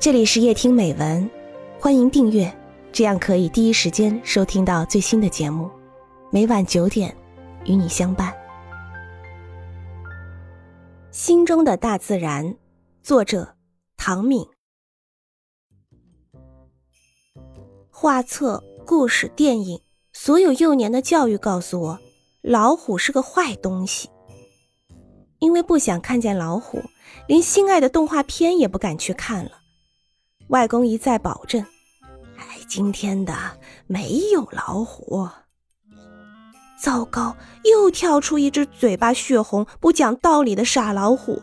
这里是夜听美文，欢迎订阅，这样可以第一时间收听到最新的节目。每晚九点，与你相伴。心中的大自然，作者唐敏。画册、故事、电影，所有幼年的教育告诉我，老虎是个坏东西。因为不想看见老虎，连心爱的动画片也不敢去看了。外公一再保证：“哎，今天的没有老虎。”糟糕，又跳出一只嘴巴血红、不讲道理的傻老虎。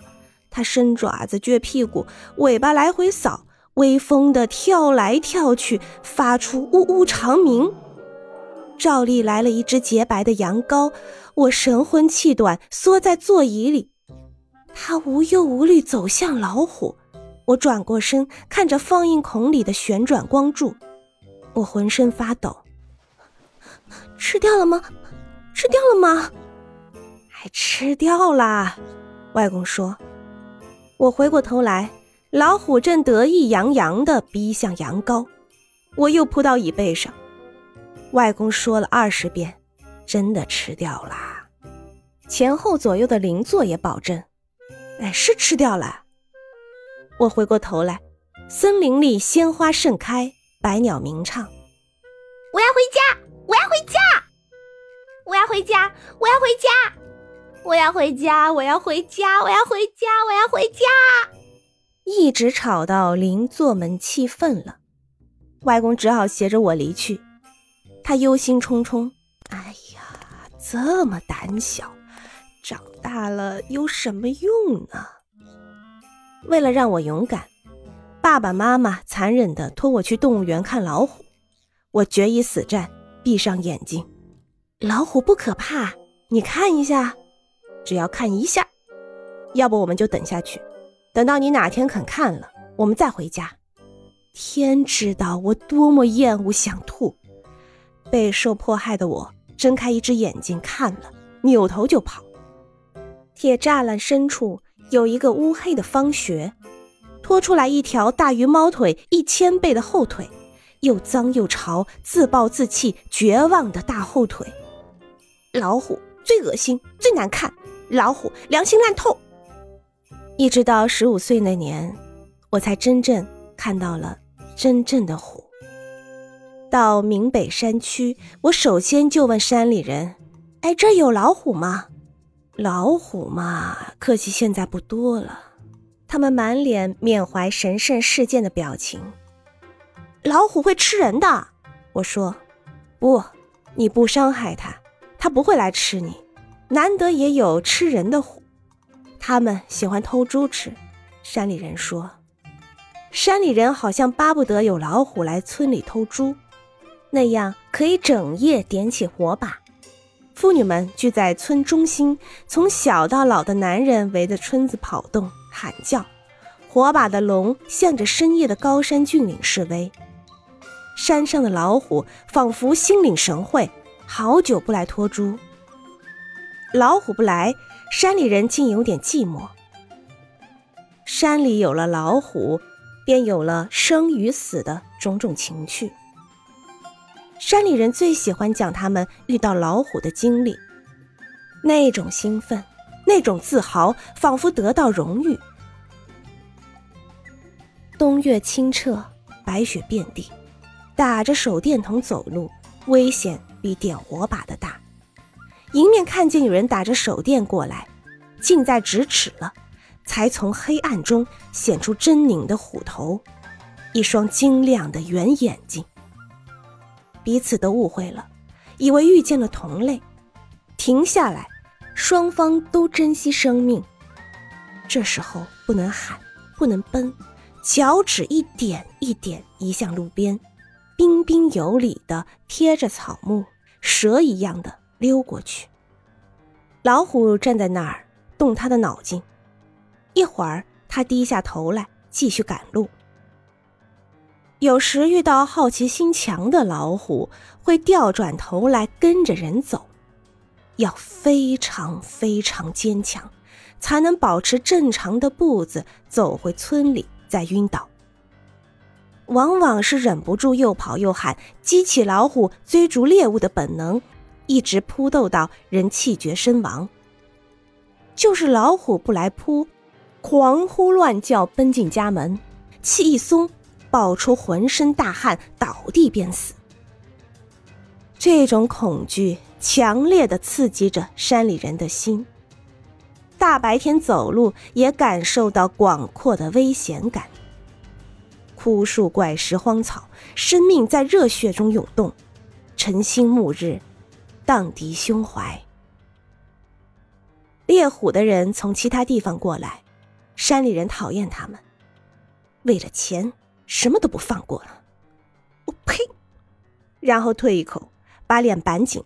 它伸爪子、撅屁股、尾巴来回扫，威风的跳来跳去，发出呜呜长鸣。照例来了一只洁白的羊羔，我神魂气短，缩在座椅里。它无忧无虑走向老虎。我转过身，看着放映孔里的旋转光柱，我浑身发抖。吃掉了吗？吃掉了吗？还吃掉啦！外公说。我回过头来，老虎正得意洋洋地逼向羊羔，我又扑到椅背上。外公说了二十遍，真的吃掉啦。前后左右的邻座也保证，哎，是吃掉了。我回过头来，森林里鲜花盛开，百鸟鸣唱。我要回家，我要回家，我要回家，我要回家，我要回家，我要回家，我要回家，我要回家。一直吵到邻座们气愤了，外公只好携着我离去。他忧心忡忡：“哎呀，这么胆小，长大了有什么用呢？”为了让我勇敢，爸爸妈妈残忍地拖我去动物园看老虎。我决一死战，闭上眼睛。老虎不可怕，你看一下，只要看一下。要不我们就等下去，等到你哪天肯看了，我们再回家。天知道我多么厌恶，想吐。备受迫害的我睁开一只眼睛看了，扭头就跑。铁栅栏深处。有一个乌黑的方穴，拖出来一条大于猫腿一千倍的后腿，又脏又潮，自暴自弃、绝望的大后腿。老虎最恶心、最难看，老虎良心烂透。一直到十五岁那年，我才真正看到了真正的虎。到闽北山区，我首先就问山里人：“哎，这有老虎吗？”老虎嘛，客气现在不多了。他们满脸缅怀神圣事件的表情。老虎会吃人的，我说，不，你不伤害它，它不会来吃你。难得也有吃人的虎，他们喜欢偷猪吃。山里人说，山里人好像巴不得有老虎来村里偷猪，那样可以整夜点起火把。妇女们聚在村中心，从小到老的男人围着村子跑动、喊叫。火把的龙向着深夜的高山峻岭示威。山上的老虎仿佛心领神会，好久不来拖猪。老虎不来，山里人竟有点寂寞。山里有了老虎，便有了生与死的种种情趣。山里人最喜欢讲他们遇到老虎的经历，那种兴奋，那种自豪，仿佛得到荣誉。冬月清澈，白雪遍地，打着手电筒走路，危险比点火把的大。迎面看见有人打着手电过来，近在咫尺了，才从黑暗中显出狰狞的虎头，一双晶亮的圆眼睛。彼此都误会了，以为遇见了同类，停下来，双方都珍惜生命。这时候不能喊，不能奔，脚趾一点一点移向路边，彬彬有礼的贴着草木，蛇一样的溜过去。老虎站在那儿，动他的脑筋，一会儿他低下头来，继续赶路。有时遇到好奇心强的老虎，会调转头来跟着人走，要非常非常坚强，才能保持正常的步子走回村里，再晕倒。往往是忍不住又跑又喊，激起老虎追逐猎物的本能，一直扑斗到人气绝身亡。就是老虎不来扑，狂呼乱叫奔进家门，气一松，爆出浑身大汗，倒地便死。这种恐惧强烈的刺激着山里人的心。大白天走路也感受到广阔的危险感。枯树怪石荒草，生命在热血中涌动，晨星暮日，荡涤胸怀。猎虎的人从其他地方过来，山里人讨厌他们，为了钱什么都不放过了。我呸！然后退一口，把脸板紧。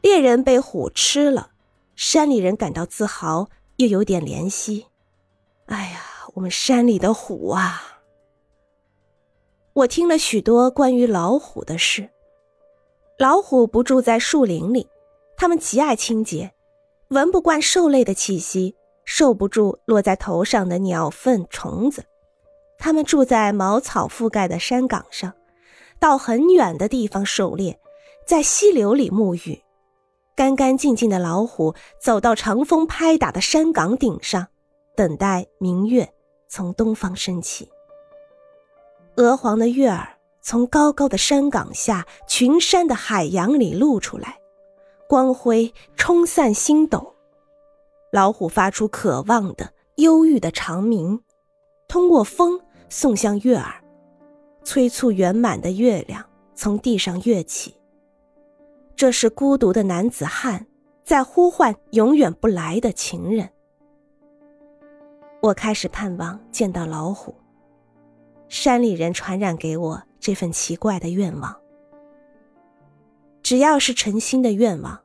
猎人被虎吃了，山里人感到自豪，又有点怜惜。哎呀，我们山里的虎啊！我听了许多关于老虎的事。老虎不住在树林里，它们极爱清洁。闻不惯兽类的气息，受不住落在头上的鸟粪虫子。他们住在茅草覆盖的山岗上，到很远的地方狩猎，在溪流里沐浴。干干净净的老虎走到长风拍打的山岗顶上，等待明月从东方升起。鹅黄的月儿从高高的山岗下群山的海洋里露出来。光辉冲散星斗，老虎发出渴望的、忧郁的长鸣，通过风送向月儿，催促圆满的月亮从地上跃起。这是孤独的男子汉在呼唤永远不来的情人。我开始盼望见到老虎。山里人传染给我这份奇怪的愿望。只要是诚心的愿望，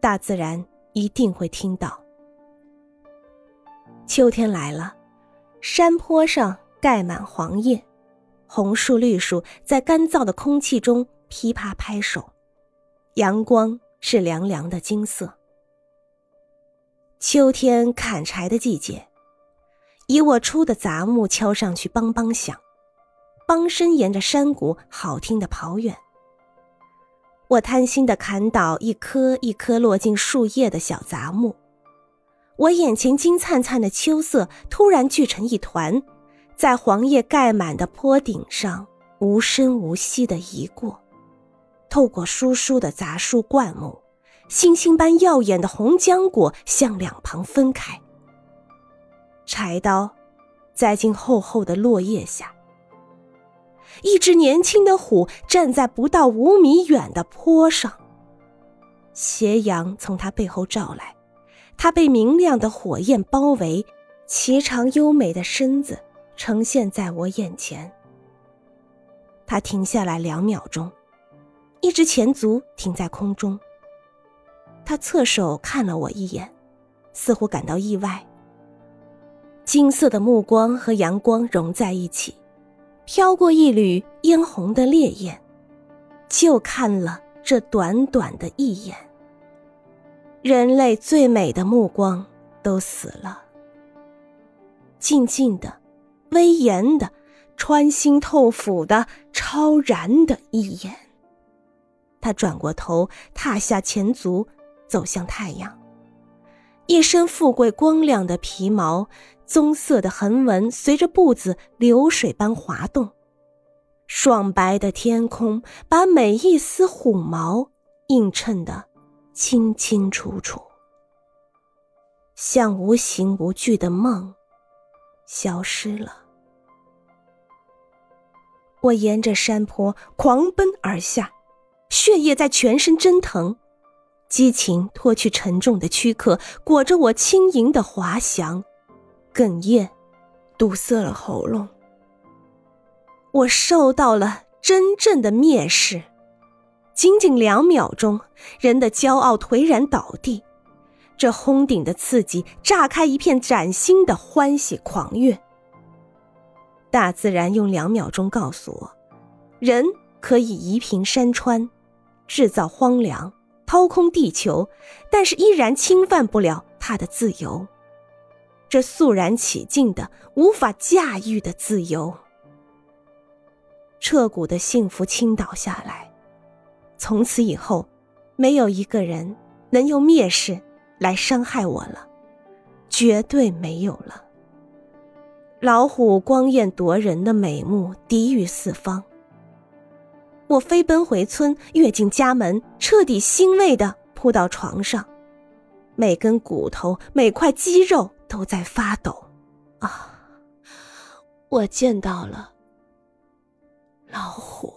大自然一定会听到。秋天来了，山坡上盖满黄叶，红树绿树在干燥的空气中噼啪拍手，阳光是凉凉的金色。秋天砍柴的季节，以我出的杂木敲上去，梆梆响，梆声沿着山谷好听的跑远。我贪心的砍倒一颗一颗落进树叶的小杂木，我眼前金灿灿的秋色突然聚成一团，在黄叶盖满的坡顶上无声无息的移过，透过疏疏的杂树灌木，星星般耀眼的红浆果向两旁分开。柴刀栽进厚厚的落叶下。一只年轻的虎站在不到五米远的坡上，斜阳从它背后照来，它被明亮的火焰包围，颀长优美的身子呈现在我眼前。他停下来两秒钟，一只前足停在空中。他侧手看了我一眼，似乎感到意外。金色的目光和阳光融在一起。飘过一缕嫣红的烈焰，就看了这短短的一眼。人类最美的目光都死了。静静的、威严的、穿心透腹的、超然的一眼。他转过头，踏下前足，走向太阳。一身富贵光亮的皮毛。棕色的横纹随着步子流水般滑动，爽白的天空把每一丝虎毛映衬得清清楚楚，像无形无据的梦消失了。我沿着山坡狂奔而下，血液在全身蒸腾，激情脱去沉重的躯壳，裹着我轻盈的滑翔。哽咽，堵塞了喉咙。我受到了真正的蔑视。仅仅两秒钟，人的骄傲颓然倒地。这轰顶的刺激，炸开一片崭新的欢喜狂悦。大自然用两秒钟告诉我：人可以移平山川，制造荒凉，掏空地球，但是依然侵犯不了他的自由。这肃然起敬的、无法驾驭的自由，彻骨的幸福倾倒下来。从此以后，没有一个人能用蔑视来伤害我了绝对没有了。老虎光艳夺人的美目抵御四方。我飞奔回村跃进家门彻底欣慰的扑到床上。每根骨头每块肌肉都在发抖。啊我见到了老虎。